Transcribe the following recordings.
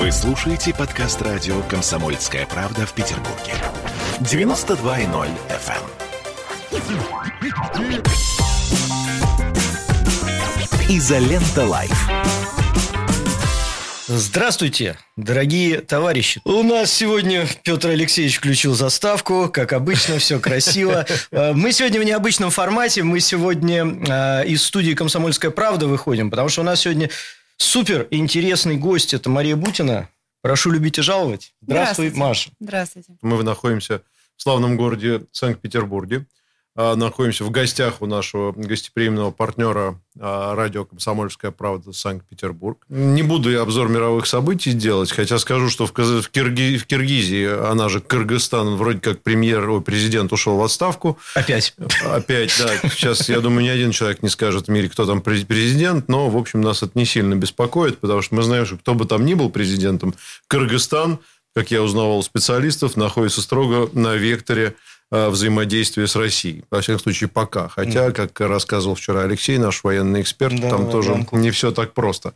Вы слушаете подкаст радио «Комсомольская правда» в Петербурге. 92.0 FM. Изолента Live. Здравствуйте, дорогие товарищи. У нас сегодня Петр Алексеевич включил заставку. Как обычно, все красиво. Э, мы сегодня в необычном формате. Мы сегодня э, из студии «Комсомольская правда» выходим, потому что у нас сегодня супер интересный гость. Это Мария Бутина. Прошу любить и жаловать. Здравствуй, Здравствуйте. Маша. Здравствуйте. Мы находимся в славном городе Санкт-Петербурге. А, Находимся в гостях у нашего гостеприимного партнера а, радио «Комсомольская правда» Санкт-Петербург. Не буду я обзор мировых событий делать, хотя скажу, что в, Каз- в Кирги- в Киргизии, она же Кыргызстан, вроде как премьер, ой, президент ушел в отставку. Опять. Опять, да. Сейчас, я думаю, ни один человек не скажет в мире, кто там пре- президент, но, в общем, нас это не сильно беспокоит, потому что мы знаем, что кто бы там ни был президентом, Кыргызстан, как я узнавал у специалистов, находится строго на векторе взаимодействия с Россией. Во всяком случае, пока. Хотя, как рассказывал вчера Алексей, наш военный эксперт, Да, там да, тоже не все так просто.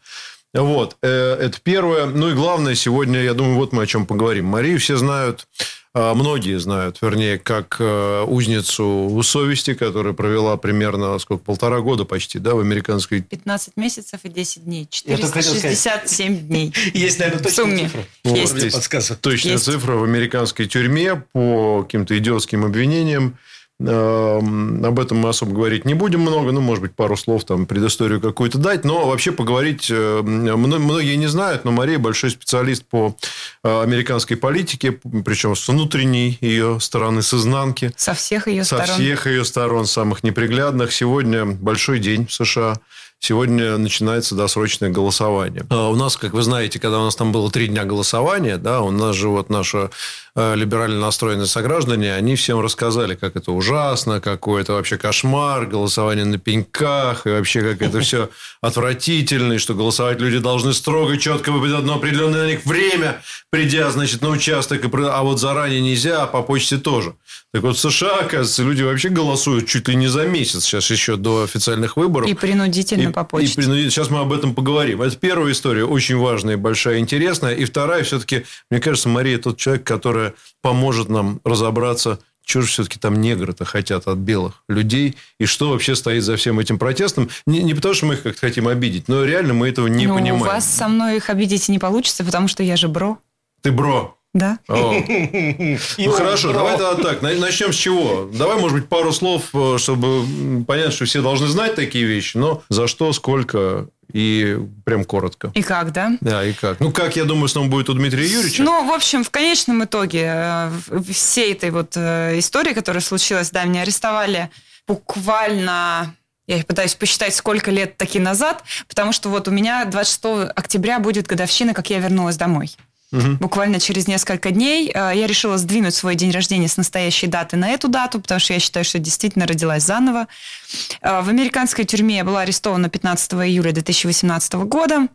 Вот, э, это первое. Ну и главное, сегодня, я думаю, вот мы о чем поговорим. Марию все знают, многие знают, вернее, как э, узницу совести, которая провела примерно, сколько, полтора года почти, да, в американской 15 месяцев и 10 дней. Я только хотел сказать. 467 дней. Есть, наверное, точная цифра. Есть. Подсказка. точная Есть. цифра в американской тюрьме по каким-то идиотским обвинениям. Эм, Об этом мы особо говорить не будем много, ну, может быть, пару слов, там, предысторию какую-то дать, но вообще поговорить э, мно- многие не знают, но Мария большой специалист по э, американской политике, причем с внутренней ее стороны, с изнанки. Со всех ее Со сторон. всех ее сторон, самых неприглядных. Сегодня большой день в США. Сегодня начинается досрочное голосование. А У нас, как вы знаете, когда у нас там было три дня голосования, да, у нас же вот наши э, либерально настроенные сограждане, они всем рассказали, как это ужасно, какой это вообще кошмар, голосование на пеньках, и вообще как это все отвратительно, и что голосовать люди должны строго, четко в одно определенное на них время, придя, значит, на участок, а вот заранее нельзя, а по почте тоже. Так вот, в США, оказывается, люди вообще голосуют чуть ли не за месяц сейчас еще до официальных выборов. И принудительно по почте. и принудительно. Сейчас мы об этом поговорим. Это первая история, очень важная, большая, интересная. И вторая, все-таки, мне кажется, Мария тот человек, который поможет нам разобраться, что же все-таки там негры-то хотят от белых людей, и что вообще стоит за всем этим протестом. Не, не потому, что мы их как-то хотим обидеть, но реально мы этого не ну, понимаем. у вас со мной их обидеть не получится, потому что я же бро. Ты бро. Да? Ну хорошо, давай тогда так. На- Начнем с чего? Давай, может быть, пару слов, э, чтобы понять, что все должны знать такие вещи, но за что, сколько и прям коротко. И как, да? Да, и как? Ну, как, я думаю, снова будет у Дмитрия Юрьевича. Ну, в общем, в конечном итоге э, всей этой вот э, истории, которая случилась, да, меня арестовали буквально я пытаюсь посчитать, сколько лет таки назад, потому что вот у меня 26 октября будет годовщина, как я вернулась домой. Мгм. Буквально через несколько дней э, я решила сдвинуть свой день рождения с настоящей даты на эту дату, потому что я считаю, что действительно родилась заново. Э, В американской тюрьме я была арестована 15 июля 2018 года.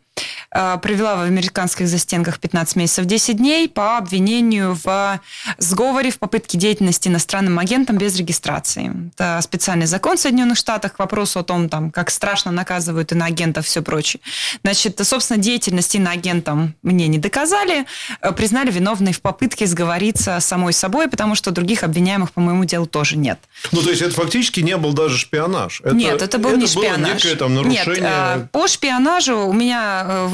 Э, Провела в американских застенках 15 месяцев 10 дней по обвинению в сговоре в попытке деятельности иностранным агентом без регистрации. Это специальный закон в Соединенных Штатах к вопросу о том, там, как страшно наказывают иноагентов и все прочее. Значит, собственно, деятельность иноагентом мне не доказали, э, признали виновной в попытке сговориться самой собой, потому что других обвиняемых по моему делу тоже нет. Ну, то есть, это фактически не был даже шпионаж. Это, Нет, это был не было шпионаж. некое там Нет, нарушение... а, по шпионажу у меня, э,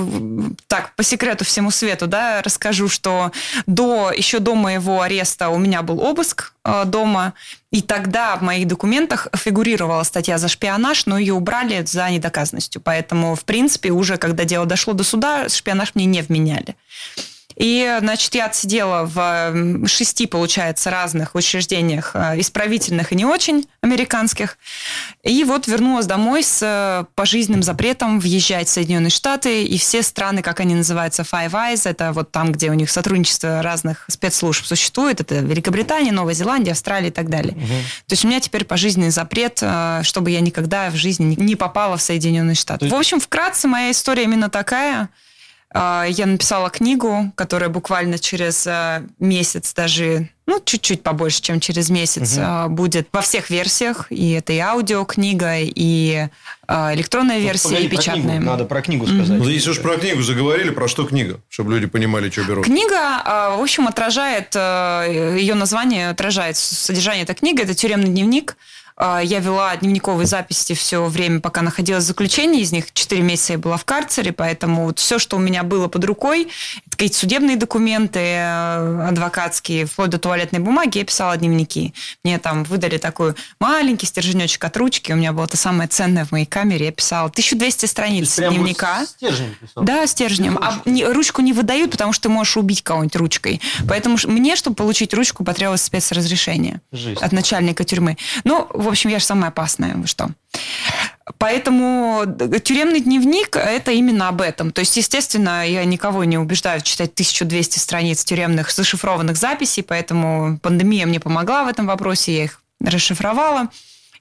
так, по секрету всему свету, да, расскажу, что до, еще до моего ареста у меня был обыск э, дома, и тогда в моих документах фигурировала статья за шпионаж, но ее убрали за недоказанностью. Поэтому, в принципе, уже когда дело дошло до суда, шпионаж мне не вменяли. И, значит, я отсидела в шести, получается, разных учреждениях, э, исправительных и не очень американских. И вот вернулась домой с э, пожизненным запретом въезжать в Соединенные Штаты и все страны, как они называются, Five Eyes, это вот там, где у них сотрудничество разных спецслужб существует, это Великобритания, Новая Зеландия, Австралия и так далее. То есть у меня теперь пожизненный запрет, э, чтобы я никогда в жизни не- попала в Соединенные Штаты. Есть- В общем, вкратце моя история именно такая. А, я написала книгу, которая буквально через а, месяц даже, ну, чуть-чуть побольше, чем через месяц, угу. будет во всех версиях. И это и аудиокнига, и электронная версия, Погоди, и печатная. Про Надо про книгу сказать. Ну, если уж про книгу заговорили, про что книга? Чтобы люди понимали, что берут. Книга, в общем, отражает, ее название отражает содержание этой книги. Это тюремный дневник а, я вела дневниковые записи все время, пока находилась в заключении. Из них 4 месяца я была в карцере, поэтому вот все, что у меня было под рукой, какие-то судебные документы, э, адвокатские, вплоть до туалетной бумаги, я писала дневники. Мне там выдали такой маленький стерженечек от ручки. У меня было это самое ценное в моей камере. Я писала 1200 страниц дневника. Стержень писал? Да, стержнем. А не, ручку не выдают, потому что ты можешь убить кого-нибудь ручкой. Поэтому мне, чтобы получить ручку, потребовалось спецразрешение Жизнь. от начальника тюрьмы. Ну, в общем, я же самая опасная. Вы что? Поэтому тюремный дневник – это именно об этом. То есть, естественно, я никого не убеждаю читать 1200 страниц тюремных зашифрованных записей, поэтому пандемия мне помогла в этом вопросе, я их расшифровала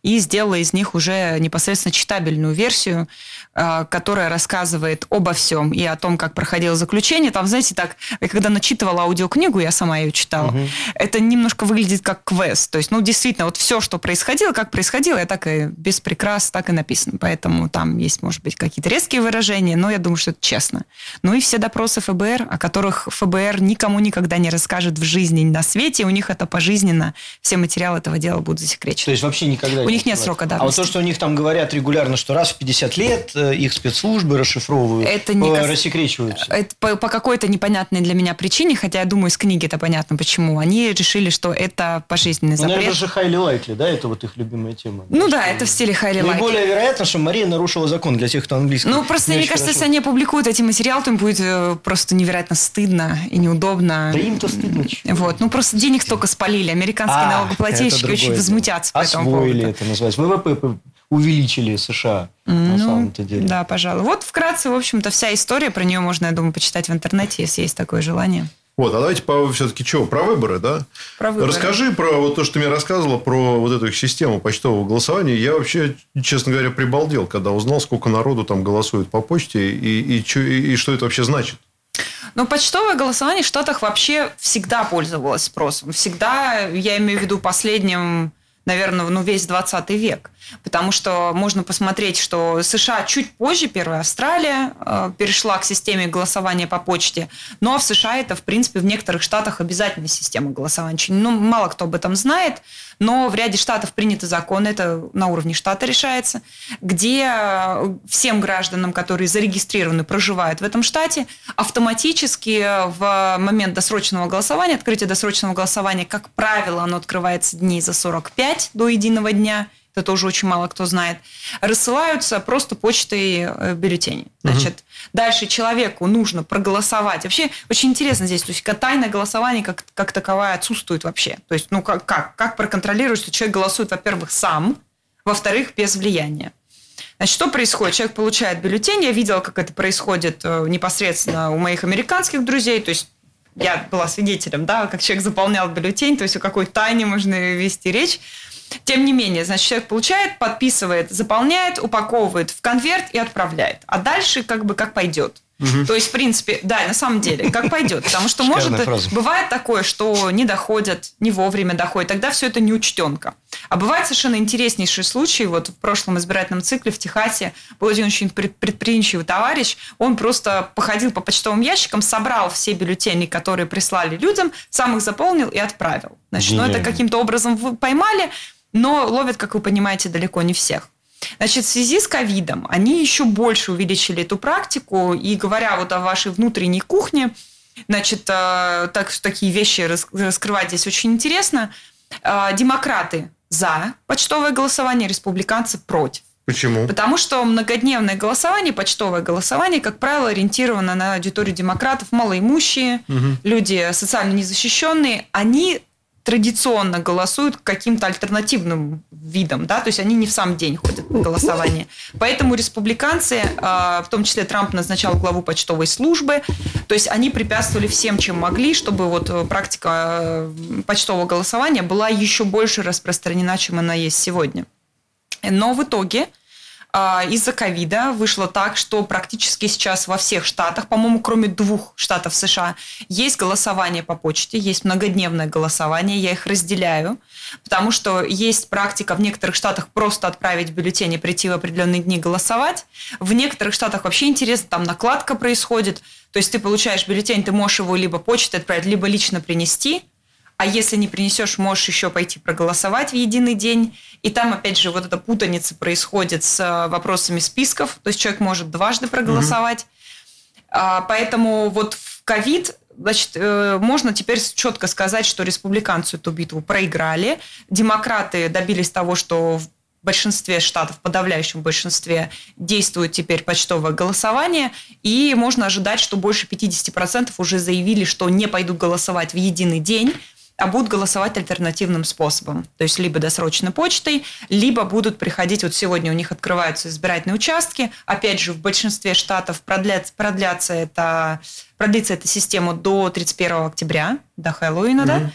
и сделала из них уже непосредственно читабельную версию, а, которая рассказывает обо всем и о том, как проходило заключение. Там, знаете, так, когда начитывала аудиокнигу, я сама ее читала, угу. это немножко выглядит как квест. То есть, ну, действительно, вот все, что происходило, как происходило, я так и без прикрас, так и написано. Поэтому там есть, может быть, какие-то резкие выражения, но я думаю, что это честно. Ну и все допросы ФБР, о которых ФБР никому никогда не расскажет в жизни, на свете, у них это пожизненно. Все материалы этого дела будут засекречены. То есть вообще никогда? У них нет срока давности. А вот то, что у них там говорят регулярно, что раз в 50 лет э, их спецслужбы расшифровывают, это не кас... рассекречиваются. Это по, по какой-то непонятной для меня причине, хотя я думаю, из книги это понятно, почему. Они решили, что это пожизненный запрет. Ну, наверное, же highly likely, да? Это вот их любимая тема. Ну да, это в стиле highly likely. Наиболее вероятно, что Мария нарушила закон для тех, кто английский. Ну, просто мне кажется, хорошо. если они опубликуют эти материалы, то им будет э, просто невероятно стыдно и неудобно. Да им-то стыдно. Вот. Ну, просто денег столько спалили. Американские а, налогоплательщики очень возмутятся по этому поводу. это называется. ВВП увеличили США ну, на самом-то деле. Да, пожалуй. Вот вкратце, в общем-то, вся история. Про нее можно, я думаю, почитать в интернете, если есть такое желание. Вот, а давайте по, все-таки что, про выборы, да? Про выборы. Расскажи про вот то, что ты мне рассказывала, про вот эту систему почтового голосования. Я вообще, честно говоря, прибалдел, когда узнал, сколько народу там голосует по почте и, и, и, и что это вообще значит. Ну, почтовое голосование в Штатах вообще всегда пользовалось спросом. Всегда, я имею в виду последним наверное, ну, весь 20 век. Потому что можно посмотреть, что США чуть позже, первая Австралия, э, перешла к системе голосования по почте. Но в США это, в принципе, в некоторых штатах обязательная система голосования. Ну, мало кто об этом знает но в ряде штатов приняты законы, это на уровне штата решается, где э, всем гражданам, которые зарегистрированы, проживают в этом штате, автоматически в момент досрочного голосования, открытие досрочного голосования, как правило, оно открывается дней за 45 до единого дня – это тоже очень мало кто знает, рассылаются просто почтой э, бюллетени. Значит, угу. дальше человеку нужно проголосовать. Вообще очень интересно здесь, то есть тайное голосование как, как таковое отсутствует вообще. То есть, ну как, как, как проконтролировать, что человек голосует, во-первых, сам, во-вторых, без влияния. Значит, что происходит? Человек получает бюллетень. Я видела, как это происходит э, непосредственно у моих американских друзей. То есть я была свидетелем, да, как человек заполнял бюллетень, то есть о какой тайне можно вести речь. Тем не менее, значит, человек получает, подписывает, заполняет, упаковывает в конверт и отправляет. А дальше как бы как пойдет. Угу. То есть, в принципе, да, на самом деле, как пойдет. Потому что, может, бывает такое, что не доходят, не вовремя доходят. Тогда все это неучтенка. А бывает совершенно интереснейший случай. Вот в прошлом избирательном цикле в Техасе был один очень предприимчивый товарищ. Он просто походил по почтовым ящикам, собрал все бюллетени, которые прислали людям, сам их заполнил и отправил. Значит, ну, это каким-то образом вы поймали, но ловят, как вы понимаете, далеко не всех. Значит, в связи с ковидом они еще больше увеличили эту практику, и говоря вот о вашей внутренней кухне, значит, э, так, такие вещи раскрывать здесь очень интересно. Э, демократы за почтовое голосование, республиканцы против. Почему? Потому что многодневное голосование, почтовое голосование, как правило, ориентировано на аудиторию демократов, малоимущие, угу. люди социально незащищенные. Они традиционно голосуют каким-то альтернативным видом, да, то есть они не в сам день ходят на голосование. Поэтому республиканцы, а, в том числе Трамп назначал главу почтовой службы, то есть они препятствовали всем, чем могли, чтобы вот э, практика э, почтового голосования была еще больше распространена, чем она есть сегодня. Но в итоге из-за ковида вышло так, что практически сейчас во всех штатах, по-моему, кроме двух штатов США, есть голосование по почте, есть многодневное голосование, я их разделяю, потому что есть практика в некоторых штатах просто отправить бюллетень и прийти в определенные дни голосовать. В некоторых штатах вообще интересно, там накладка происходит, то есть ты получаешь бюллетень, ты можешь его либо почтой отправить, либо лично принести – а если не принесешь, можешь еще пойти проголосовать в единый день. И там, опять же, вот эта путаница происходит с э, вопросами списков. То есть человек может дважды проголосовать. Угу. Поэтому вот в ковид Значит, э, можно теперь четко сказать, что республиканцы эту битву проиграли. Демократы добились того, что в большинстве штатов, в подавляющем большинстве, действует теперь почтовое голосование, и можно ожидать, что больше 50% уже заявили, что не пойдут голосовать в единый день, а будут голосовать альтернативным способом. То есть либо досрочной почтой, либо будут приходить, вот сегодня у них открываются избирательные участки, опять же, в большинстве штатов продлятся, продлятся это, продлится эта система до 31 октября, до Хэллоуина, mm-hmm. да?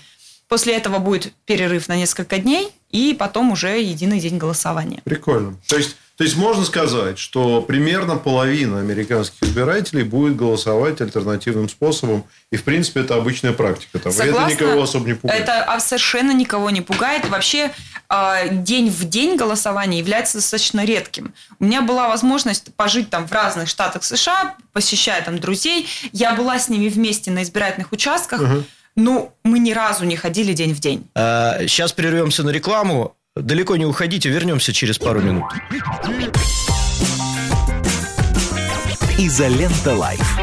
После этого будет перерыв на несколько дней, и потом уже единый день голосования. Прикольно. То есть то есть можно сказать, что примерно половина американских избирателей будет голосовать альтернативным способом, и в принципе это обычная практика. Там. Согласна, это никого особо не пугает. Это а, совершенно никого не пугает. Вообще а, день в день голосование является достаточно редким. У меня была возможность пожить там в разных штатах США, посещая там друзей. Я была с ними вместе на избирательных участках. Угу. Ну, мы ни разу не ходили день в день. А, сейчас прервемся на рекламу. Далеко не уходите, вернемся через пару минут. Изолента Live.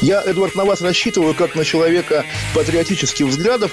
Я, Эдвард, на вас рассчитываю как на человека патриотических взглядов.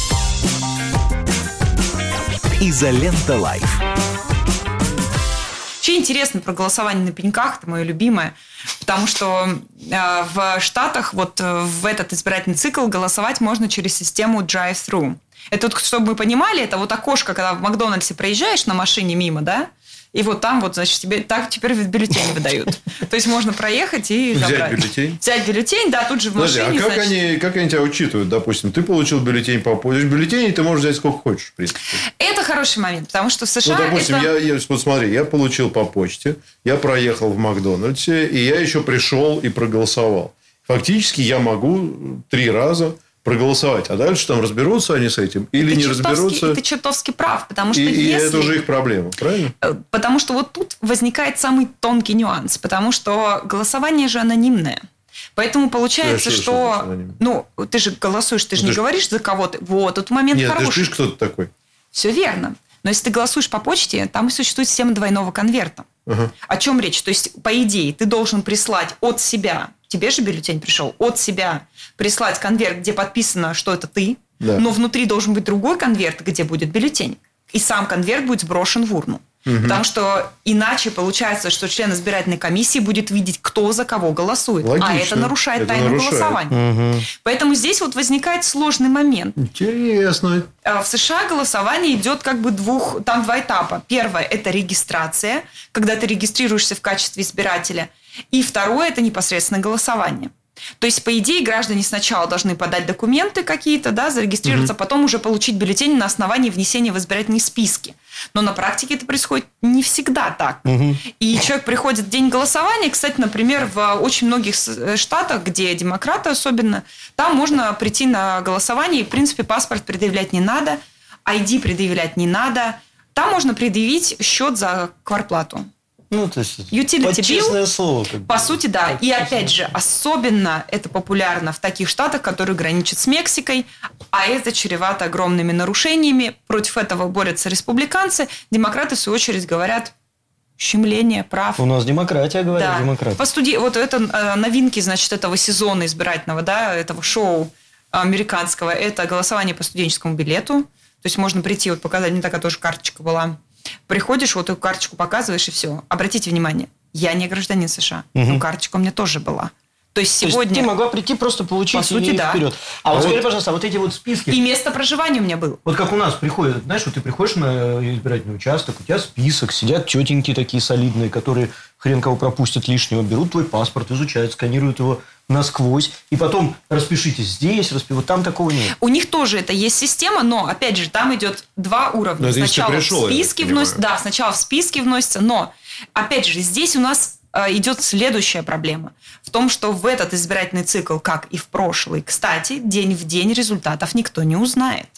Изолента Live. Вообще интересно про голосование на пеньках, это мое любимое, потому что э, в Штатах вот э, в этот избирательный цикл голосовать можно через систему drive-thru. Это вот, чтобы мы понимали, это вот окошко, когда в Макдональдсе проезжаешь на машине мимо, да, и вот там вот, значит, тебе так теперь бюллетень выдают. То есть можно проехать и Взять забрать. бюллетень? Взять бюллетень, да, тут же в машине. Подожди, а как, значит... они, как они тебя учитывают? Допустим, ты получил бюллетень по почте. Бюллетень ты можешь взять сколько хочешь, в принципе. Это хороший момент, потому что в США... Ну, допустим, это... я, я, вот смотри, я получил по почте, я проехал в Макдональдсе, и я еще пришел и проголосовал. Фактически я могу три раза проголосовать. А дальше там разберутся они с этим или ты не разберутся. И ты чертовски прав, потому что и, если... и это уже их проблема, правильно? Э, потому что вот тут возникает самый тонкий нюанс, потому что голосование же анонимное. Поэтому получается, да, что, что ну ты же голосуешь, ты же ну, не ты говоришь за кого-то. Вот, тут момент Нет, хороший. ты же кто-то такой. Все верно. Но если ты голосуешь по почте, там существует система двойного конверта. Ага. О чем речь? То есть, по идее, ты должен прислать от себя тебе же бюллетень пришел от себя, прислать конверт, где подписано, что это ты, да. но внутри должен быть другой конверт, где будет бюллетень. И сам конверт будет сброшен в урну. Угу. Потому что иначе получается, что член избирательной комиссии будет видеть, кто за кого голосует. Логично. А это нарушает это тайну нарушает. голосования. Угу. Поэтому здесь вот возникает сложный момент. Интересно. А в США голосование идет как бы двух, там два этапа. Первое – это регистрация, когда ты регистрируешься в качестве избирателя – и второе – это непосредственно голосование. То есть, по идее, граждане сначала должны подать документы какие-то, да, зарегистрироваться, угу. потом уже получить бюллетень на основании внесения в избирательные списки. Но на практике это происходит не всегда так. Угу. И человек приходит в день голосования, кстати, например, в очень многих э, штатах, где демократы особенно, там можно прийти на голосование, и, в принципе, паспорт предъявлять не надо, ID предъявлять не надо. Там можно предъявить счет за кварплату. Ну, то есть, Utility bill, слово. Как по сути, да. И опять же, особенно это популярно в таких штатах, которые граничат с Мексикой, а это чревато огромными нарушениями. Против этого борются республиканцы. Демократы, в свою очередь, говорят, щемление прав. У нас демократия, говорят да. демократы. По студи... Вот это э, новинки, значит, этого сезона избирательного, да, этого шоу американского, это голосование по студенческому билету. То есть можно прийти, вот показать, не такая тоже карточка была, Приходишь, вот эту карточку показываешь, и все. Обратите внимание, я не гражданин США, Мгм. но карточка у меня тоже была. То есть То есть сегодня... ты могла прийти просто получить По сути, и да. вперед. А, вот скажи, пожалуйста, а вот эти вот списки, И место проживания у меня было. вот как у нас приходят, знаешь, вот ты приходишь на избирательный участок, у тебя список, сидят тетеньки такие солидные, которые хрен кого пропустят лишнего, берут твой паспорт, изучают, сканируют его насквозь, и потом распишитесь здесь, распи... вот там такого нет. У них тоже это есть система, но, опять же, там идет два уровня. Но сначала пришел, в я так списки понимаю. вносятся, да, сначала в списки вносятся, но, опять же, здесь у нас э, идет следующая проблема. В том, что в этот избирательный цикл, как и в прошлый, кстати, день в день результатов никто не узнает.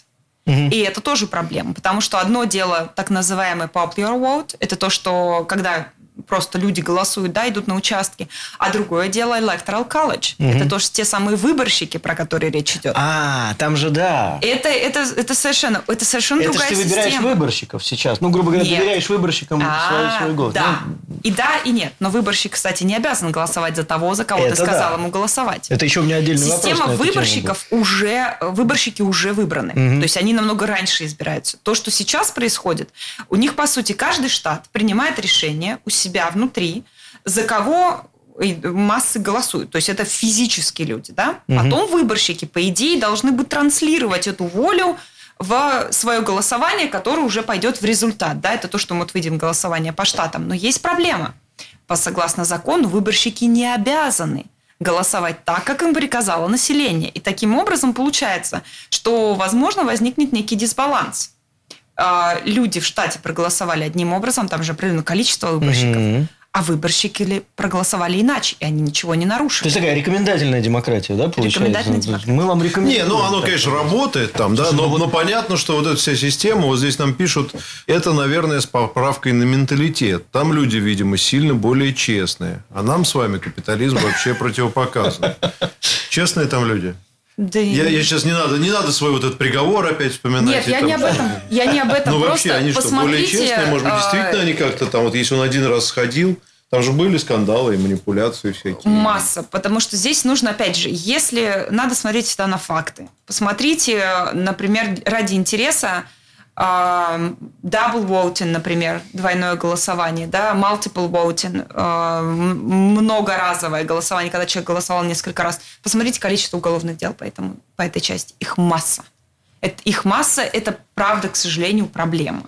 И это тоже проблема, потому что одно дело так называемый popular vote, это то, что когда просто люди голосуют, да, идут на участки, а другое дело electoral college, это то, что те самые выборщики, про которые речь идет. А, там же да. Это, это, это совершенно, это совершенно Это другая ты выбираешь система. выборщиков сейчас. Ну, грубо говоря, Нет. доверяешь выборщикам свой, А, свой голос. Да. Ну, И да, и нет. Но выборщик, кстати, не обязан голосовать за того, за кого Это ты сказал да. ему голосовать. это еще у меня отдельный вопрос. Система эту тему выборщиков уже, выборщики уже выбраны. Мгм. То есть они намного раньше избираются. То, что сейчас происходит, у них, по сути, каждый штат принимает решение у себя внутри, за кого и массы голосуют. То есть это физические люди, да? Мгм. Потом выборщики, по идее, должны будут транслировать эту волю в свое голосование, которое уже пойдет в результат. Да? Это то, что мы вот видим голосование по штатам. Но есть проблема. По согласно закону, выборщики не обязаны голосовать так, как им приказало население. И таким образом получается, что, возможно, возникнет некий дисбаланс. А, Люди в штате проголосовали одним образом, там же определенное количество выборщиков, Мгм. а выборщики ли проголосовали иначе, и они ничего не То нарушили. есть такая рекомендательная демократия, да, получается? Рекомендательная То демократия. Мы вам Не, рекомендуем. ну оно, так конечно, работает там, да, но, ну вот- но понятно, что вот эта вся система, вот здесь нам пишут, это, наверное, с поправкой на менталитет. Там люди, видимо, сильно более честные. А нам с вами капитализм вообще противопоказан. Честные там люди. Да Я, я сейчас не надо, не надо свой вот этот приговор опять вспоминать. Нет, я там не об этом. Я не об этом. Ну, вообще, они что, более честные? Может быть, а, действительно они как-то там, вот если он один раз сходил, там же были скандалы и манипуляции всякие. Масса, потому что здесь нужно, опять же, если надо смотреть всегда на факты. Посмотрите, например, ради интереса double voting, например, двойное голосование, да, multiple voting, многоразовое голосование, когда человек голосовал несколько раз. Посмотрите количество уголовных дел по, этому, по этой части. Их масса. Это, их масса – это, правда, к сожалению, проблема.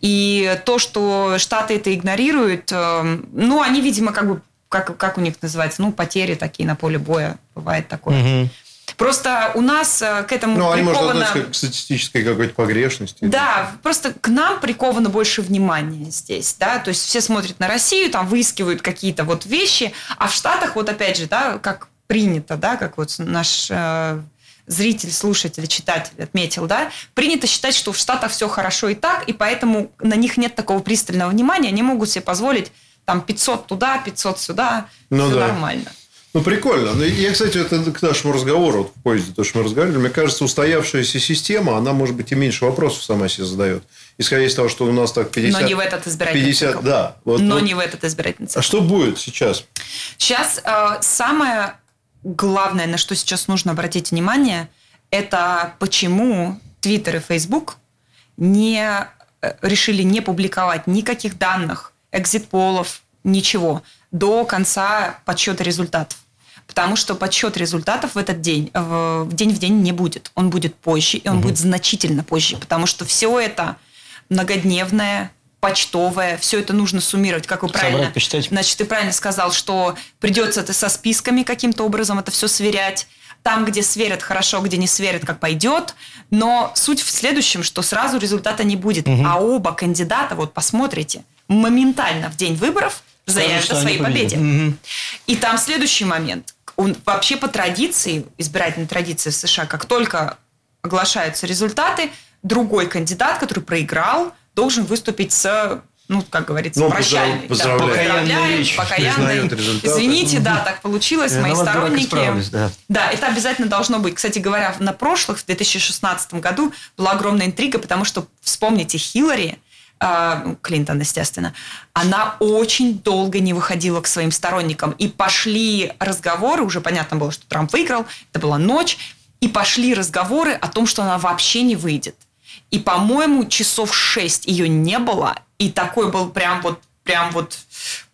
И то, что Штаты это игнорируют, ну, они, видимо, как бы, как, как у них называется, ну, потери такие на поле боя, бывает такое. Мгм. Просто у нас э, к этому Ну, они, приковано... относятся к статистической какой-то погрешности. Да, просто к нам приковано больше внимания здесь, да, то есть все смотрят на Россию, там выискивают какие-то вот вещи, а в Штатах вот опять же, да, как принято, да, как вот наш э, зритель, слушатель, читатель отметил, да, принято считать, что в Штатах все хорошо и так, и поэтому на них нет такого пристального внимания, они могут себе позволить там 500 туда, 500 сюда, Ну все да. нормально. Ну, прикольно. Ну, я, кстати, это к нашему разговору вот в поезде, то, что мы разговаривали, мне кажется, устоявшаяся система, она, может быть, и меньше вопросов сама себе задает. Исходя из того, что у нас так 50... Но не в этот избирательный 50, цикл. да. Вот, Но вот. не в этот избирательный цикл. А что будет сейчас? Сейчас э, самое главное, на что сейчас нужно обратить внимание, это почему Twitter и Facebook не э, решили не публиковать никаких данных, экзит-полов, ничего до конца подсчета результатов. Потому что подсчет результатов в этот день, в, в день в день не будет. Он будет позже, и он будет значительно позже. Потому что все это многодневное, почтовое, все это нужно суммировать, как вы Собрать, правильно посчитать. Значит, ты правильно сказал, что придется это со списками каким-то образом это все сверять. Там, где сверят хорошо, где не сверят, как пойдет. Но суть в следующем, что сразу результата не будет. А оба кандидата, вот посмотрите, моментально в день выборов заявят что о своей победе. Мгм. И там следующий момент. Он, вообще по традиции, избирательной традиции в США, как только оглашаются результаты, другой кандидат, который проиграл, должен выступить с, ну, как говорится, Ну, прощальной. поздрав- да. Признает результаты. Извините, да, так получилось, мои Виноват, дурак, сторонники. да. Да, это обязательно должно быть. Кстати говоря, на прошлых, в 2016 году, была огромная интрига, потому что, вспомните, Хиллари, Клинтон, естественно, она очень долго не выходила к своим сторонникам. И пошли разговоры, уже понятно было, что Трамп выиграл, это была ночь, и пошли разговоры о том, что она вообще не выйдет. И, по-моему, часов шесть ее не было, И такой был прям вот прям вот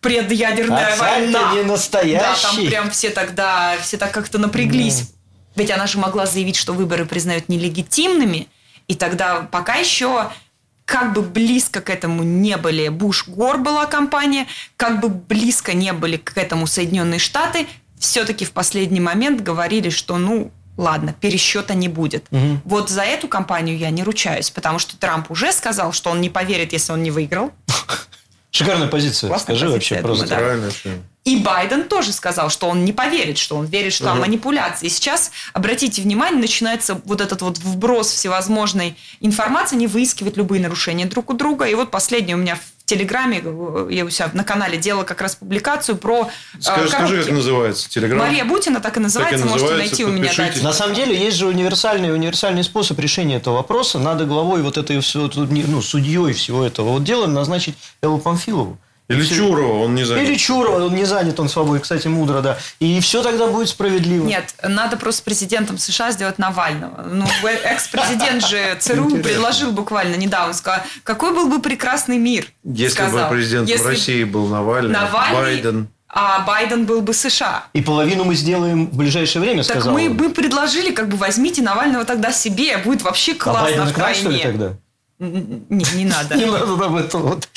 предъядерная Официально война. не настоящий. Да, там прям все тогда, все так как-то напряглись. Ведь она же могла заявить, что выборы признают нелегитимными, и тогда пока еще как бы близко к этому не были Буш-Гор была компания, как бы близко не были к этому Соединенные Штаты, все-таки в последний момент говорили, что ну ладно, пересчета не будет. Вот за эту компанию я не ручаюсь, потому что Трамп уже сказал, что он не поверит, если он не выиграл. Шикарная позиция. Классная Скажи позиция, вообще просто. думаю, да. И Байден тоже сказал, что он не поверит, что он верит, что там манипуляции. И сейчас, обратите внимание, начинается вот этот вот вброс всевозможной информации, они выискивают любые нарушения друг у друга. И вот последнее у меня в Телеграме, э, я у себя на канале делала как раз публикацию про э, Скажи, скажи, как называется? Телеграм? Мария Бутина так и называется, можете называется, найти у меня. да. подпишитесь. На самом деле есть же универсальный, универсальный способ решения этого вопроса. Надо главой вот этой не- ну, судьей всего этого вот дела назначить Эллу Памфилову. Или Чурова, он не занят. Или Чурова, он не занят, он свободен, кстати, мудро, да. И все тогда будет справедливо. Нет, надо просто президентом США сделать Навального. Ну, экс-президент же ЦРУ предложил буквально недавно, сказал, какой был бы прекрасный мир. Если сказал. бы президентом Если России был Навальный, Навальный, Байден. а Байден был бы США. И половину мы сделаем в ближайшее время, Так сказал мы он. бы предложили, как бы возьмите Навального тогда себе, будет вообще А классно нам, втройне. что ли, тогда? Не, не надо. Не надо нам это вот.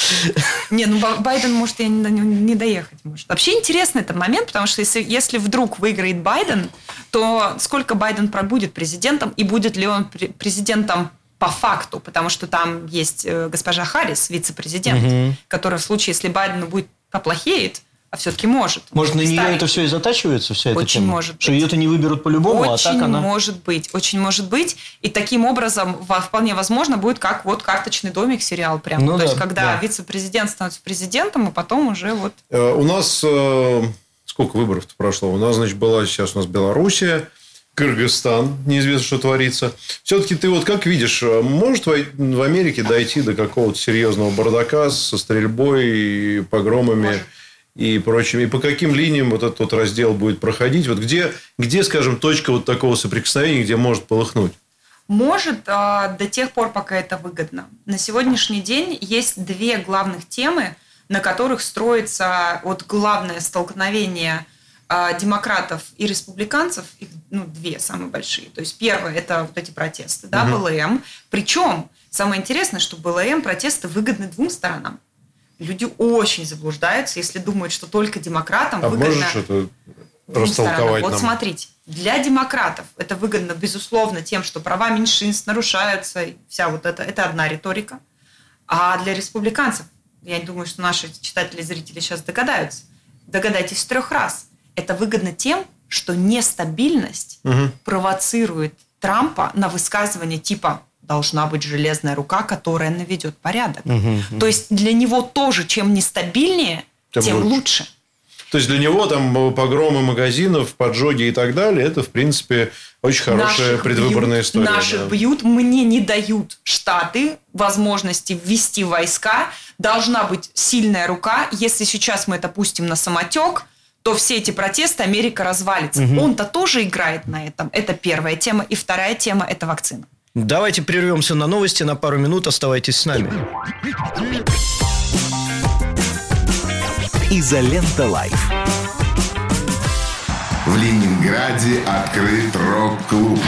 Не, ну Ба- Байден может и не, не- доехать. Может. Вообще интересный этот момент, потому что если, если вдруг выиграет Байден, то сколько Байден пробудет президентом и будет ли он пре- президентом по факту, потому что там есть э, госпожа Харрис, вице-президент, которая в случае, если Байдену будет поплохеет, а все-таки может. Может, на нее ставить. это все и затачивается, вся эта Очень тема? может Что быть. ее-то не выберут по-любому, а Очень так она... может быть, очень может быть. И таким образом вполне возможно будет как вот карточный домик сериал прям. Ну То да, есть когда да. вице-президент становится президентом, а потом уже вот Э, У нас э, сколько выборов прошло? У нас, значит, была сейчас у нас Белоруссия, Кыргызстан, неизвестно, что творится. Все-таки ты вот как видишь, э, может в в Америке дойти до какого-то серьезного бардака со стрельбой и погромами Может. И прочим? И по каким линиям вот этот вот раздел будет проходить? Вот где, где, скажем, точка вот такого соприкосновения, где может полыхнуть? Может, а, до тех пор, пока это выгодно. На сегодняшний день есть две главных темы, на которых строится вот главное столкновение а, демократов и республиканцев. Их ну, две самые большие. То есть первое это вот эти протесты, да, БЛМ. Причем самое интересное, что БЛМ протесты выгодны двум сторонам. Люди очень заблуждаются, если думают, что только демократам А выгодно можешь это растолковать Вот нам? смотрите, для демократов это выгодно, безусловно, тем, что права меньшинств нарушаются, вся вот это, это одна риторика. А для республиканцев, я думаю, что наши читатели и зрители сейчас догадаются, догадайтесь трех раз. Это выгодно тем, что нестабильность провоцирует Трампа на высказывание типа должна быть железная рука, которая наведет порядок. То есть для него тоже, чем нестабильнее, Тем тем, лучше. лучше. То есть для него там погромы магазинов, поджоги и так далее, это в принципе очень хорошая Наших предвыборная бьют, история. Наших да. бьют, мне не дают штаты возможности ввести войска. Должна быть сильная рука. Если сейчас мы это пустим на самотек, то все эти протесты Америка развалится. Он-то тоже играет на этом. Это первая тема. И вторая тема – это вакцина. Давайте прервемся на новости на пару минут. Оставайтесь с нами. Изолента Live. В Ленинграде открыт рок-клуб.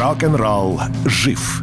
Рок-н-ролл жив.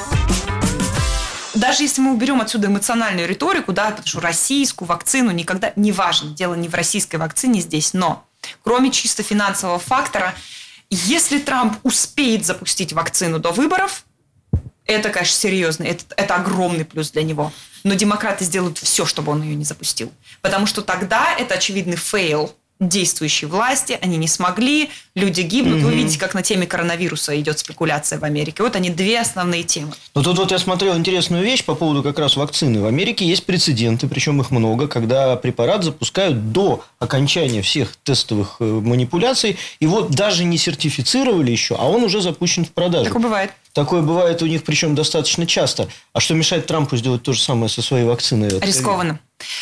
Даже если мы уберем отсюда эмоциональную риторику, да, что российскую вакцину никогда, неважно, дело не в российской вакцине здесь, но кроме чисто финансового фактора, Если Трамп успеет запустить вакцину до выборов, это, конечно, серьезно, это, это огромный плюс для него. Но демократы сделают все, чтобы он ее не запустил. Потому что тогда это очевидный фейл действующей власти, они не смогли, люди гибнут. Угу. Вы видите, как на теме коронавируса идет спекуляция в Америке. Вот они две основные темы. Ну тут вот я смотрел интересную вещь по поводу как раз вакцины. В Америке есть прецеденты, причем их много, когда препарат запускают до окончания всех тестовых э, манипуляций. И вот даже не сертифицировали еще, а он уже запущен в продажу. Такое бывает. Такое бывает у них, причем достаточно часто. А что мешает Трампу сделать то же самое со своей вакциной? Рискованно.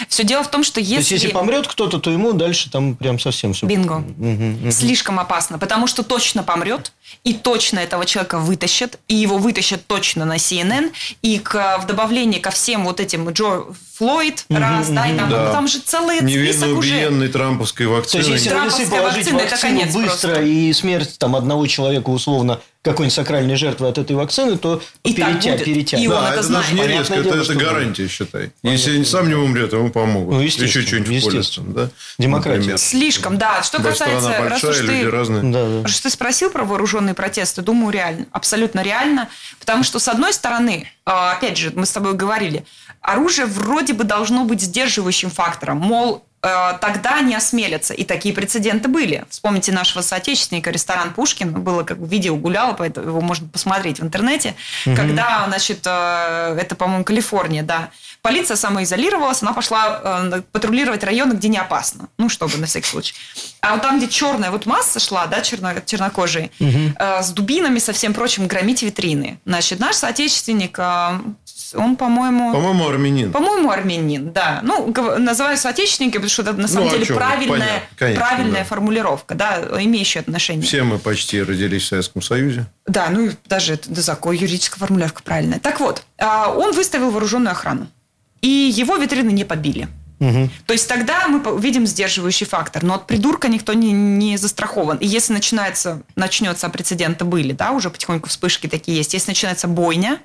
Все дело в том, что если... То есть, если помрет кто-то, то ему дальше там прям совсем все... Бинго. Угу, угу. Слишком опасно, потому что точно помрет, и точно этого человека вытащат, и его вытащат точно на CNN, и к, в добавлении ко всем вот этим Джо Флойд, угу, раз, угу, да, и там, да. там же целый Невинно список уже. трамповской вакцины. То есть, если весы положить вакцину быстро, просто. и смерть там одного человека условно какой-нибудь сакральной жертвы от этой вакцины, то и перетя, перетянет. И он да, это, это знает. даже не резко, это, это гарантия, считай. Если он сам не умрет, ему помогут. Ну, Еще что-нибудь естественно. Да? Демократия. Например. Слишком, да. Что Потому касается... Страна большая, раз уж люди ты, разные. Да, да. Раз уж ты спросил про вооруженные протесты, думаю, реально. Абсолютно реально. Потому что, с одной стороны, а, опять же, мы с тобой говорили, оружие вроде бы должно быть сдерживающим фактором. Мол, Э, тогда не осмелятся. И такие прецеденты были. Вспомните нашего соотечественника, ресторан Пушкин. Было как видео гуляло, поэтому его можно посмотреть в интернете. Угу. Когда, значит, э, это, по-моему, Калифорния, да. Полиция самоизолировалась, она пошла э, патрулировать районы, где не опасно. Ну, чтобы на всякий случай. А вот там, где черная вот масса шла, да, черно, чернокожие, угу. с дубинами, со всем прочим, громить витрины. Значит, наш соотечественник он, по-моему... По-моему, армянин. По-моему, армянин, да. Ну, называю соотечественники, потому что это на самом ну, деле правильная, Конечно, правильная да. формулировка, да, имеющая отношение. Все мы почти родились в Советском Союзе. Да, ну, даже это закон, юридическая формулировка правильная. Так вот, а, он выставил вооруженную охрану. И его витрины не побили. Угу. То есть тогда мы видим сдерживающий фактор. Но от придурка никто не, не застрахован. И если начинается, начнется, а прецеденты были, да, уже потихоньку вспышки такие есть. Если начинается бойня,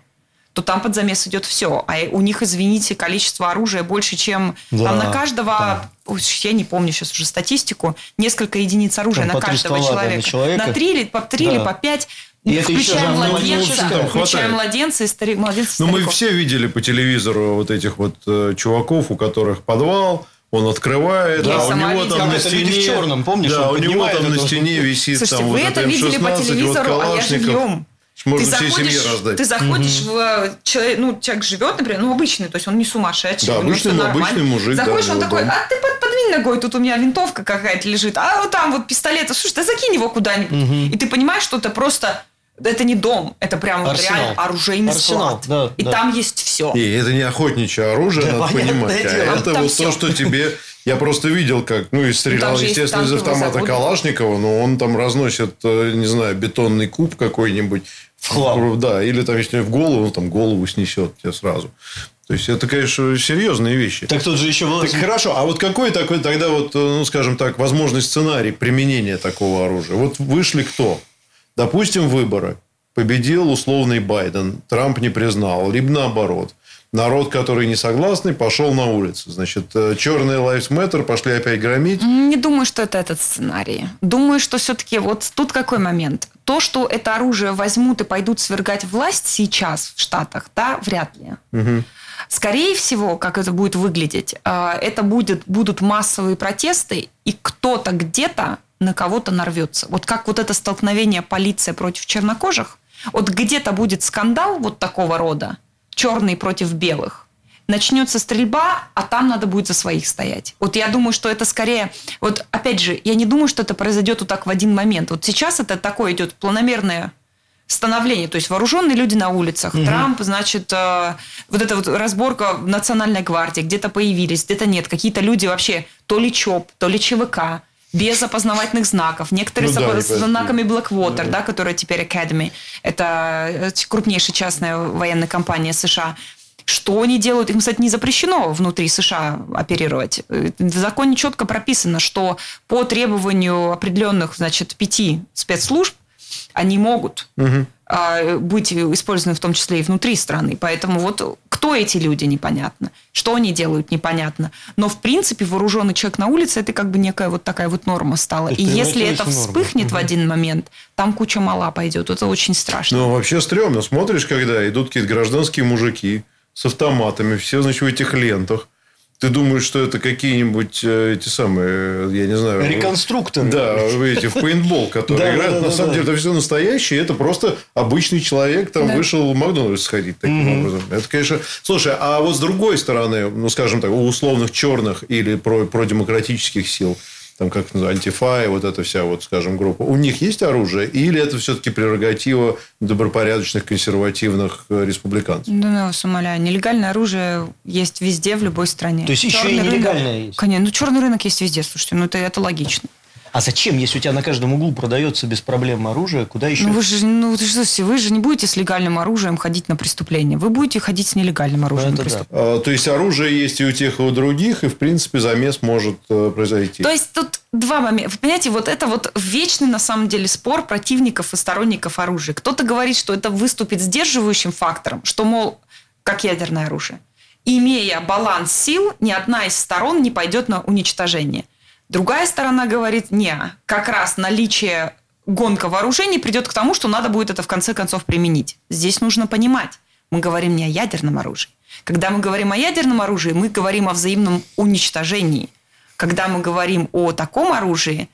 то там под замес идет все. А у них, извините, количество оружия больше, чем да, там на каждого, да. я не помню сейчас уже статистику, несколько единиц оружия там на каждого человека. На, человека. на три или по три да. или по пять. И включая младенца, включая младенца и старик, младенца Ну, мы все видели по телевизору вот этих вот э, чуваков, у которых подвал, он открывает, да, а у него там на стене... в черном, помнишь? Да, у него там на стене висит Слушайте, там вы вот это видели по телевизору, вот а я живьем. Можно ты всей заходишь, семье раздать. Ты заходишь угу. в человек, ну, человек живет, например, ну, обычный, то есть он не сумасшедший. Да, обычный, обычный мужик. Заходишь, да, он такой, а ты под, подвинь ногой, тут у меня винтовка какая-то лежит, а вот там вот пистолет, слушай, да закинь его куда-нибудь. Угу. И ты понимаешь, что это просто это не дом, это прям вот реально оружейный Арсенал, склад. Да, и да. там есть все. И это не охотничье оружие, да, надо понимать. А дело. А это вот все. то, что тебе... Я просто видел, как... Ну, и стрелял, естественно, из автомата Калашникова, но он там разносит, э, не знаю, бетонный куб какой-нибудь в хлам. Да, или там, если в голову, он там голову снесет тебе сразу. То есть, это, конечно, серьезные вещи. Так тут же еще было... Так хорошо, а вот какой такой тогда вот, ну, скажем так, возможный сценарий применения такого оружия? Вот вышли кто? Допустим, выборы. Победил условный Байден. Трамп не признал. Либо наоборот народ, который не согласный, пошел на улицу. Значит, черные Lives Matter пошли опять громить. Не думаю, что это этот сценарий. Думаю, что все-таки вот тут какой момент. То, что это оружие возьмут и пойдут свергать власть сейчас в Штатах, да, вряд ли. Угу. Скорее всего, как это будет выглядеть, э, это будет, будут массовые протесты, и кто-то где-то на кого-то нарвется. Вот как вот это столкновение полиция против чернокожих, вот где-то будет скандал вот такого рода, черный против белых, начнется стрельба, а там надо будет за своих стоять. Вот я думаю, что это скорее... Вот опять же, я не думаю, что это произойдет вот так в один момент. Вот сейчас это такое идет планомерное становление, то есть вооруженные люди на улицах. Угу. Трамп, значит, э, вот эта вот разборка национальной гвардии, где-то появились, где-то нет. Какие-то люди вообще то ли ЧОП, то ли ЧВК, без опознавательных знаков. Некоторые ну, да, с знаками Blackwater, да, которая теперь Academy. Это э, крупнейшая частная военная компания США. Что они делают? Им, кстати, не запрещено внутри США оперировать. Э, в законе четко прописано, что по требованию определенных, значит, пяти спецслужб они могут. Угу. А, быть использованы в том числе и внутри страны. Поэтому вот кто эти люди, непонятно. Что они делают, непонятно. Но, в принципе, вооруженный человек на улице – это как бы некая вот такая вот норма стала. И если это вспыхнет в один момент, там куча мала пойдет. Это очень страшно. Ну, вообще стрёмно. Смотришь, когда идут какие-то гражданские мужики с автоматами, все, значит, в этих лентах. Ты думаешь, что это какие-нибудь э, эти самые, я не знаю... Реконструкторы. Да, эти в пейнтбол, которые играют. На самом деле, это все настоящее. Это просто обычный человек там вышел в Макдональдс сходить таким образом. Это, конечно... Слушай, а вот с другой стороны, ну, скажем так, у условных черных или про, продемократических сил, там как называется, антифа и вот эта вся, вот, скажем, группа, у них есть оружие? Или это все-таки прерогатива добропорядочных, консервативных э, республиканцев? Да, ну, я вас умоляю. Нелегальное оружие есть везде, в любой стране. То есть, еще и нелегальное рынок- есть? Конечно. Ну, черный рынок есть везде, слушайте. Ну, это, это логично. А зачем, если у тебя на каждом углу продается без проблем оружие, куда еще? Ну, вы же, ну, вы же, вы же не будете с легальным оружием ходить на преступление. Вы будете ходить с нелегальным оружием на это да. преступление. А, То есть, оружие есть и у тех, и у других, и, в принципе, замес может э, произойти. То есть тут два момента. Вы понимаете, вот это вот вечный на самом деле спор противников и сторонников оружия. Кто-то говорит, что это выступит сдерживающим фактором, что, мол, как ядерное оружие. Имея баланс сил, ни одна из сторон не пойдет на уничтожение. Другая сторона говорит, не, как раз наличие гонка вооружений придет к тому, что надо будет это в конце концов применить. Здесь нужно понимать, мы говорим не о ядерном оружии. Когда мы говорим о ядерном оружии, мы говорим о взаимном уничтожении. Когда мы говорим о таком оружии,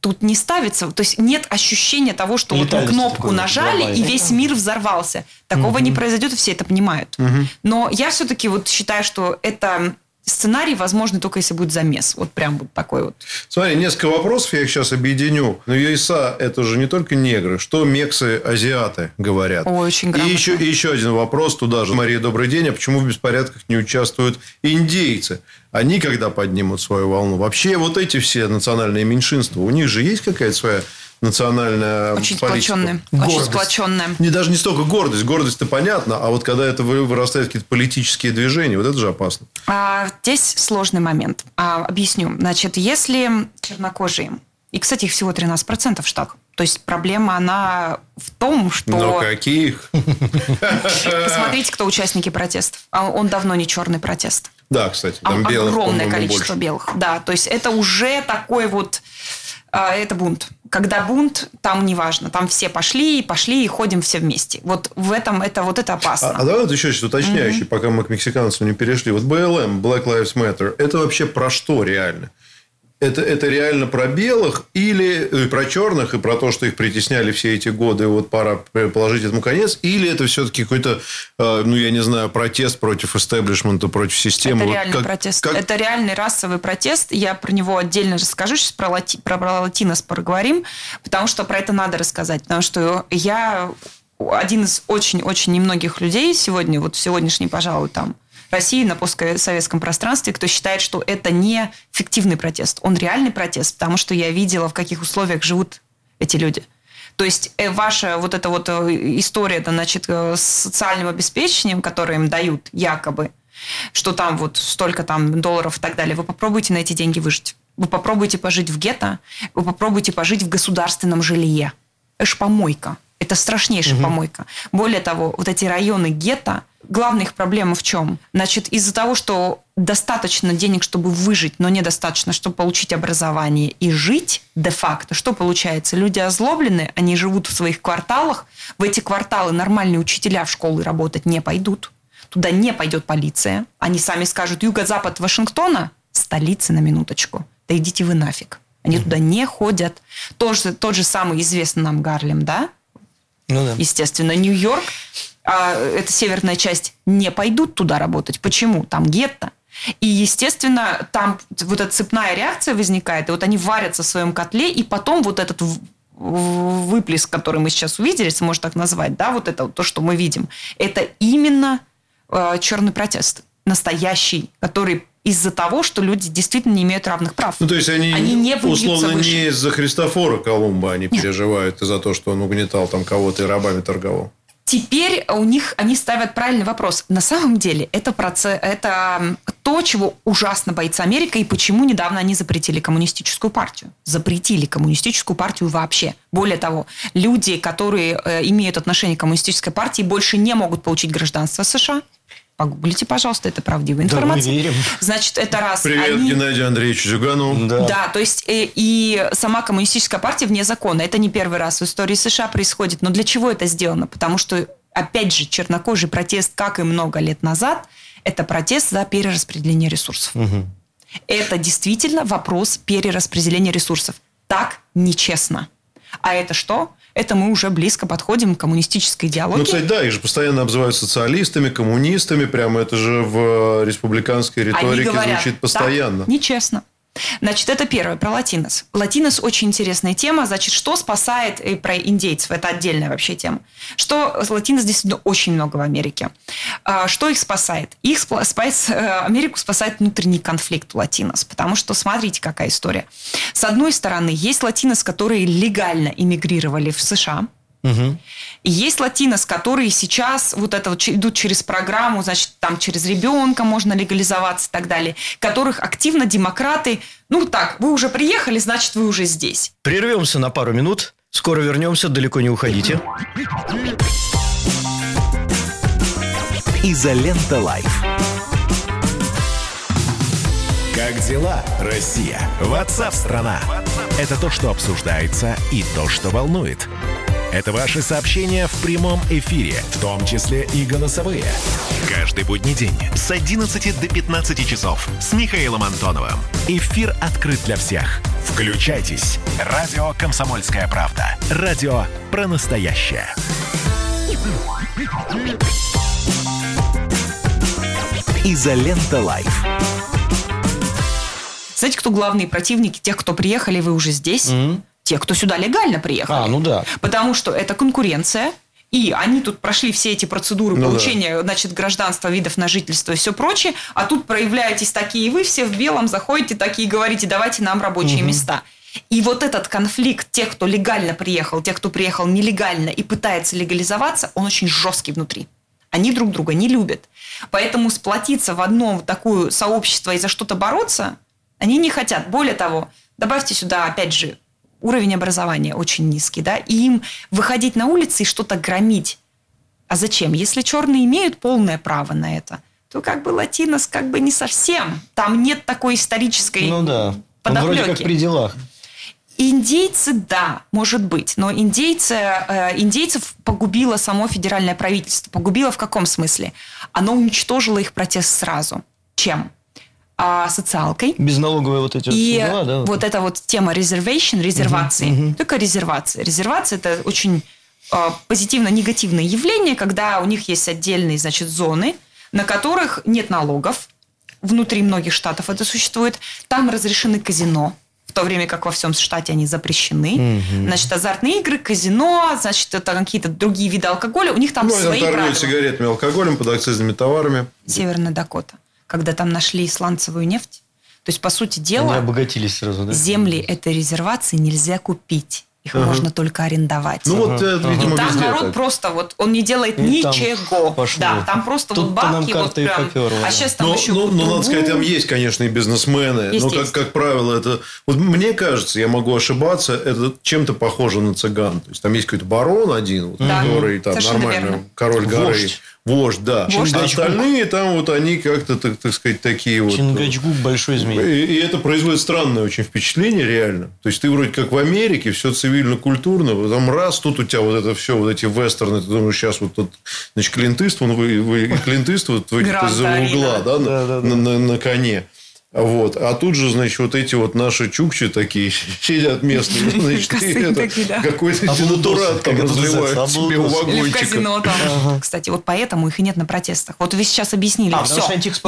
тут не ставится, то есть нет ощущения того, что вот мы кнопку нажали, и весь мир взорвался. Такого не произойдет, и все это понимают. Но я все-таки вот считаю, что это сценарий возможный только если будет замес. Вот прям вот такой вот. Смотри, несколько вопросов, я их сейчас объединю. Но ЮИСА – это же не только негры. Что мексы, азиаты говорят? Ой, очень и грамотно. еще, и еще один вопрос туда же. Мария, добрый день. А почему в беспорядках не участвуют индейцы? Они когда поднимут свою волну? Вообще, вот эти все национальные меньшинства, у них же есть какая-то своя национальная Очень политика? сплоченная. Очень Гордость. сплоченная. Не даже не столько гордость. Гордость-то понятно. А вот когда это вы- вырастают какие-то политические движения, вот это же опасно. А, здесь сложный момент. А, объясню. Значит, если чернокожие, и, кстати, их всего 13% в штатах, то есть проблема, она в том, что... Но каких? Посмотрите, кто участники протестов. А он давно не черный протест. Да, кстати, А- там белых, огромное количество больше. белых. Да, то есть это уже такой вот... а, Это бунт. Когда бунт, там неважно. Там все пошли, и пошли, и ходим все вместе. Вот в этом это, вот это опасно. А, а давай вот еще сейчас уточняющий, пока мы к мексиканцам не перешли. Вот БЛМ, Black Lives Matter, это вообще про что реально? Это, это реально про белых или э, про черных и про то, что их притесняли все эти годы, и вот пора положить этому конец? Или это все-таки какой-то, э, ну, я не знаю, протест против истеблишмента, против системы? Это Вот реальный как- протест. как- Это реальный расовый протест. Я про него отдельно расскажу. Сейчас про, лати... про, про латинос поговорим, потому что про это надо рассказать. Потому что я один из очень-очень немногих людей сегодня, вот в сегодняшней, пожалуй, там, России на постсоветском пространстве, кто считает, что это не фиктивный протест. Он реальный протест, потому что я видела, в каких условиях живут эти люди. То есть э, ваша вот эта вот э, история, да, значит, э, с социальным обеспечением, которое им дают, якобы, что там вот столько там долларов и так далее, вы попробуйте на эти деньги выжить. Вы попробуйте пожить в гетто, вы попробуйте пожить в государственном жилье. Это ж помойка. Это страшнейшая помойка. Более того, вот эти районы гетто, главная их проблема в чем? Значит, из-за того, что достаточно денег, чтобы выжить, но недостаточно, чтобы получить образование и жить де-факто, что получается? Люди озлоблены, они живут в своих кварталах, в эти кварталы нормальные учителя в школы работать не пойдут. Туда не пойдет полиция. Они сами скажут, юго-запад Вашингтона, столица на минуточку. Да идите вы нафиг. Они туда не ходят. Тот же, тот же самый известный нам Гарлем, да? Ну да. Естественно, Нью-Йорк, а, это северная часть, не пойдут туда работать. Почему? Там гетто. И, естественно, там вот эта цепная реакция возникает, и вот они варятся в своем котле, и потом вот этот выплеск, который мы сейчас увидели, если можно так назвать, да, вот это вот то, что мы видим, это именно э, черный протест, настоящий, который из-за того, что люди действительно не имеют равных прав. Ну, то есть, они, Они не условно выше. не из-за Христофора Колумба они переживают, и за то, что он угнетал там кого-то и рабами торговал. Теперь у них они ставят правильный вопрос. На самом деле это, процесс, это то, чего ужасно боится Америка, и почему недавно они запретили коммунистическую партию. Запретили коммунистическую партию вообще. Более того, люди, которые э, имеют отношение к коммунистической партии, больше не могут получить гражданство США. Погуглите, пожалуйста, это правдивая информация. Да, мы верим. Значит, это раз. Привет, они... Геннадию Андреевичу Зюганову. Да. да, то есть и, и сама коммунистическая партия вне закона. Это не первый раз в истории США происходит. Но для чего это сделано? Потому что, опять же, чернокожий протест, как и много лет назад, это протест за перераспределение ресурсов. Угу. Это действительно вопрос перераспределения ресурсов. Так нечестно. А это что? это мы уже близко подходим к коммунистической идеологии. Ну, кстати, да, их же постоянно обзывают социалистами, коммунистами, прямо это же в республиканской риторике говорят, звучит постоянно. Так, нечестно. Значит, это первое, про латинос. Латинос очень интересная тема. Значит, что спасает и про индейцев? Это отдельная вообще тема. Что латинос действительно очень много в Америке. А, что их спасает? Их спасает, э, Америку спасает внутренний конфликт у латинос. Потому что, смотрите, какая история. С одной стороны, есть латинос, которые легально эмигрировали в США – Угу. И есть латинос, которые сейчас вот это вот идут через программу, значит, там через ребенка можно легализоваться и так далее, которых активно демократы, ну так, вы уже приехали, значит, вы уже здесь. Прервемся на пару минут. Скоро вернемся, далеко не уходите. Изолента Live. Как дела, Россия? WhatsApp -страна! Это то, что обсуждается и то, что волнует. Это ваши сообщения в прямом эфире, в том числе и голосовые. Каждый будний день с 11 до 15 часов с Михаилом Антоновым. Эфир открыт для всех. Включайтесь. Радио «Комсомольская правда». Радио про настоящее. Изолента Live. Знаете, кто главные противники тех, кто приехали, вы уже здесь? Mm-hmm те, кто сюда легально приехали. А, ну да. Потому что это конкуренция, и они тут прошли все эти процедуры ну получения, да. значит, гражданства, видов на жительство и все прочее, а тут проявляетесь такие, вы все в белом заходите такие, говорите, давайте нам рабочие угу. места. И вот этот конфликт тех, кто легально приехал, тех, кто приехал нелегально и пытается легализоваться, он очень жесткий внутри. Они друг друга не любят. Поэтому сплотиться в одно такое сообщество и за что-то бороться, они не хотят. Более того, добавьте сюда, опять же, уровень образования очень низкий, да, и им выходить на улицы и что-то громить. А зачем? Если черные имеют полное право на это, то как бы латинос как бы не совсем. Там нет такой исторической ну да. подоплеки. Он вроде как при делах. Индейцы, да, может быть, но индейцы, э, индейцев погубило само федеральное правительство. Погубило в каком смысле? Оно уничтожило их протест сразу. Чем? А, социалкой. Безналоговые вот эти и вот дела, да? Вот, вот эта вот тема reservation, резервации. Угу, угу. Только резервация. Резервация – это очень а, позитивно-негативное явление, когда у них есть отдельные, значит, зоны, на которых нет налогов. Внутри многих штатов это существует. Там разрешены казино, в то время как во всем штате они запрещены. Угу. Значит, азартные игры, казино, значит, это какие-то другие виды алкоголя. У них там ну, свои правила. сигаретами, алкоголем, под акцизными товарами. Северная Дакота когда там нашли сланцевую нефть. То есть, по сути дела, Они обогатились сразу, да? земли этой резервации нельзя купить. Их ага. можно только арендовать. Ну вот, ага. видимо, и там народ так. просто вот, он не делает и ничего. Пошло. Да, там просто Тут вот бабки вот прям. Поперло, а сейчас там но, еще... Ну, ну, надо сказать, там есть, конечно, и бизнесмены. Есть, но, как, есть. как правило, это... Вот мне кажется, я могу ошибаться, это чем-то похоже на цыган. То есть, там есть какой-то барон один, вот, да. который там нормально, верно. король горы. Вождь. Вождь, да. Вождь. Остальные там вот они как-то, так, так сказать, такие вот... Чингачгук большой змей. И, и это производит странное очень впечатление реально. То есть, ты вроде как в Америке, все цивильно-культурно, там раз, тут у тебя вот это все, вот эти вестерны, ты думаешь, сейчас вот тут, значит, Клинт Иствуд, вы, вы, Клинт Иствуд выйдет из-за угла, да, да, да, на, на, на коне. Вот. А тут же, значит, вот эти вот наши чукчи такие сидят местные, значит, какой-то денатурат там разливают себе у вагончика. Кстати, вот поэтому их и нет на протестах. Вот вы сейчас объяснили. А, все.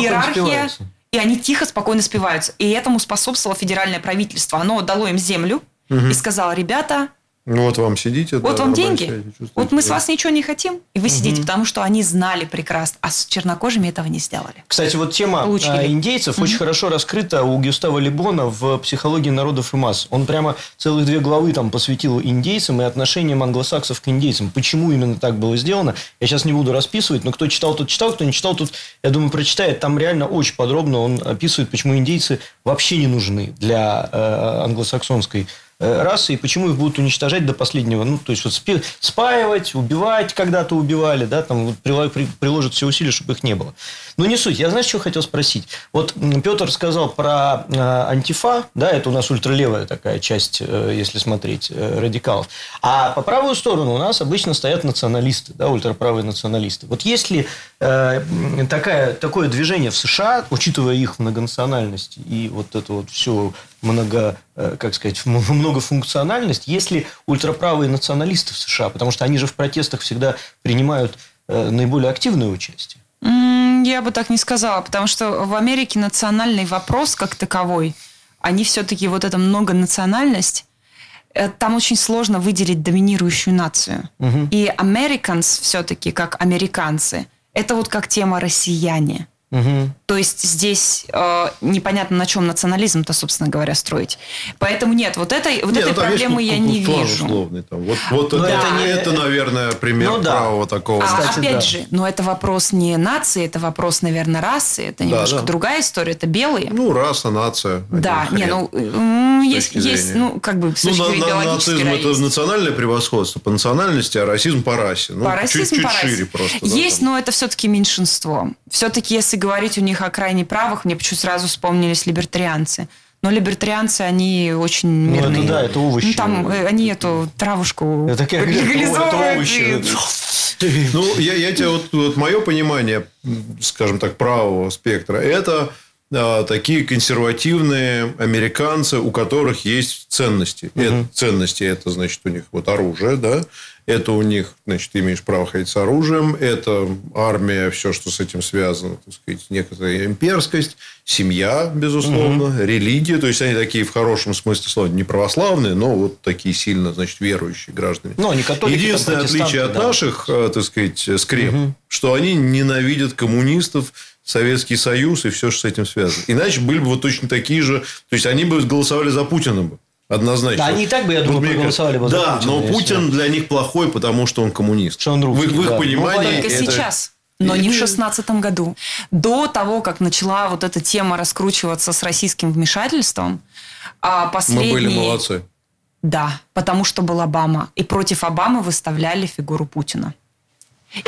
Иерархия, и они тихо, спокойно спиваются. И этому способствовало федеральное правительство. Оно дало им землю и сказало, ребята, Ну, вот вам сидите. Вот да, вам деньги. Вот мы с вас ничего не хотим, и вы сидите, потому что они знали прекрасно, а с чернокожими этого не сделали. Кстати, вот тема Получили. а, индейцев очень хорошо раскрыта у Гюстава Лебона в «Психологии народов и масс». Он прямо целых две главы там посвятил индейцам и отношениям англосаксов к индейцам. Почему именно так было сделано, я сейчас не буду расписывать, но кто читал, тот читал, кто не читал, тот, я думаю, прочитает. Там реально очень подробно он описывает, почему индейцы вообще не нужны для э, англосаксонской расы и почему их будут уничтожать до последнего. Ну, то есть, вот спи- спаивать, убивать когда-то убивали, да, там вот при- приложат все усилия, чтобы их не было. Но не суть. Я, знаешь, что хотел спросить? Вот Петр сказал про э, антифа, да, это у нас ультралевая такая часть, э, если смотреть, э, радикалов. А по правую сторону у нас обычно стоят националисты, да, ультраправые националисты. Вот если э, м, такая, такое движение в США, учитывая их многонациональность и вот эту вот всю много, э, как сказать, многофункциональность, если ультраправые националисты в США, потому что они же в протестах всегда принимают э, наиболее активное участие. Я бы так не сказала, потому что в Америке национальный вопрос как таковой, они все-таки вот эта многонациональность, э, там очень сложно выделить доминирующую нацию. И americans все-таки как американцы, это вот как тема россияне. То есть здесь э, непонятно, на чем национализм-то, собственно говоря, строить. Поэтому нет, вот этой, вот Нет, этой ну, есть проблемы я не вижу. условный там. Вот, вот Но это, не- это, наверное, пример Ну да. правого такого. А, Кстати, опять да. же, но это вопрос не нации, это вопрос, наверное, расы. Это немножко да. другая история. Это белые. Ну, раса, нация. да, не, ну м, есть, есть, ну как бы с Ну, точки зрения на- нацизм это есть. национальное превосходство по национальности, а расизм по расе. Ну, по чуть, расизму, чуть по расе. шире просто. да, Есть, там. но это все-таки меньшинство. Все-таки, если говорить у них о крайне правых, мне почему сразу вспомнились либертарианцы. Но либертарианцы, они очень Ну, это мирные. да, это овощи. Ну, там э, они эту травушку Это как- легализовывают. это овощи. и- Ну, я, я тебе вот, вот мое понимание, скажем так, правого спектра, это такие консервативные американцы, у которых есть ценности. Это, ценности это значит у них вот оружие, да, это у них, значит, ты имеешь право ходить с оружием, это армия, все, что с этим связано, так сказать, некоторая имперскость, семья, безусловно, религия, то есть они такие в хорошем смысле слова не православные, но вот такие сильно, значит, верующие граждане. Ну, они католики, Единственное отличие от да. наших, э, так сказать, скреп, что они ненавидят коммунистов, Советский Союз и все, что с этим связано. Иначе были бы вот точно такие же. То есть, они бы голосовали за Путина бы. Однозначно. Да, они и так бы, я думаю, мне проголосовали бы за Да, Путина, но если- Путин для них плохой, потому что он коммунист. Что он русский, в, их- в их да. Ну, понимании Только это- сейчас. Но не в шестнадцатом году. До того, как начала вот эта тема раскручиваться с российским вмешательством, а Мы были молодцы. Да, потому что был Обама. И против Обамы выставляли фигуру Путина.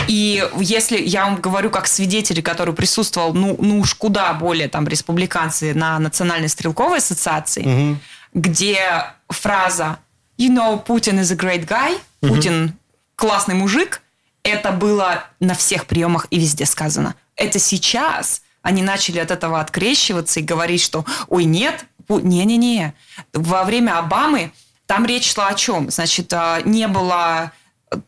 И если я вам говорю как свидетель, который присутствовал, ну, ну уж куда более там республиканцы на Национальной стрелковой ассоциации, где фраза «You know, Putin is a great guy», Путин классный мужик, это было на всех приемах и везде сказано. Это сейчас они начали от этого открещиваться и говорить, что «Ой, нет, не-не-не». Во время Обамы там речь шла о чем? Значит, а, не было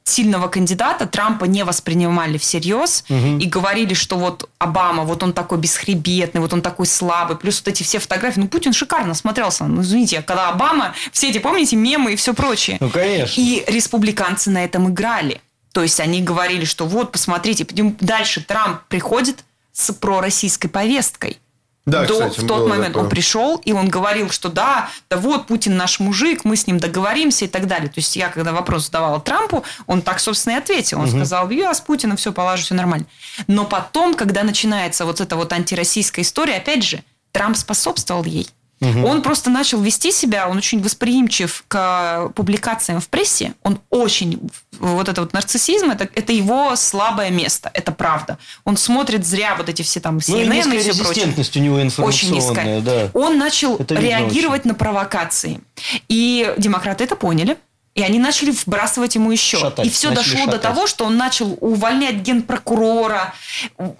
сильного кандидата, Трампа не воспринимали всерьез и говорили, что вот Обама, вот он такой бесхребетный, вот он такой слабый, плюс вот эти все фотографии. Ну, Путин шикарно смотрелся. Ну, извините, когда Обама, все эти, помните, мемы и все прочее. Ну, конечно. И республиканцы на этом играли. То есть они говорили, что вот, посмотрите, дальше Трамп приходит с пророссийской повесткой. Да, До- кстати, в тот момент такое. он пришел, и он говорил, что да, да вот Путин наш мужик, мы с ним договоримся и так далее. То есть я, когда вопрос задавала Трампу, он так, собственно, и ответил. Он сказал, я с Путиным все положу, все нормально. Но потом, когда начинается вот эта вот антироссийская история, опять же, Трамп способствовал ей. Он просто начал вести себя, он очень восприимчив к публикациям в прессе, он очень, вот это вот нарциссизм, это, это его слабое место, это правда. Он смотрит зря вот эти все там Ну, и CNN и, все прочее. у него Очень информационная, низкая. да. Он начал Это реагировать на провокации. И демократы это поняли. И они начали вбрасывать ему еще. Шатать, и все дошло до шатать. того, что он начал увольнять генпрокурора,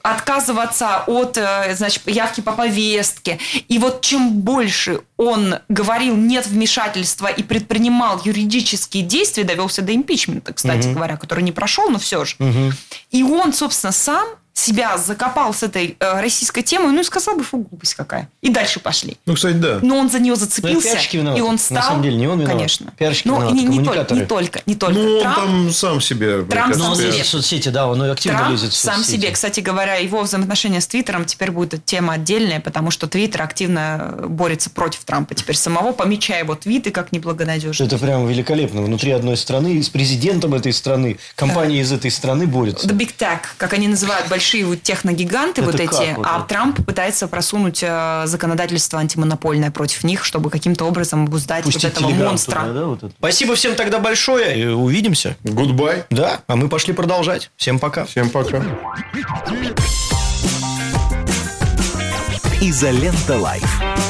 отказываться от э, значит, явки по повестке. И вот чем больше он говорил нет вмешательства и предпринимал юридические действия, довелся до импичмента, кстати говоря, который не прошел, но все же. И он, собственно, сам себя закопал с этой э, российской темой, ну и сказал бы, фу, глупость какая. И дальше пошли. Ну, кстати, да. Но он за нее Ну, зацепился, пиарщики виноваты. и он стал... На самом деле, не он виноват. Конечно. Пиарщики Ну, виноваты, не, не только, не только, не только. Ну, он Трамп, там сам себе... Трамп сам Он себе. лезет в соцсети, да, он активно Трамп лезет в сам себе, кстати говоря, его взаимоотношения с Твиттером теперь будет тема отдельная, потому что Твиттер активно борется против Трампа теперь самого, помечая его твиты как неблагонадежные. Это прям великолепно. Внутри одной страны, с президентом этой страны, компания из этой страны борется. The Big Tech, как они называют, большие вот техногиганты Это вот эти, вот а это? Трамп пытается просунуть э, законодательство антимонопольное против них, чтобы каким-то образом обуздать вот Пустить этого телеграм монстра. туда, да, вот это. Спасибо всем тогда большое. И увидимся. Goodbye. Да, а мы пошли продолжать. Всем пока. Всем пока. Изолента Лайф.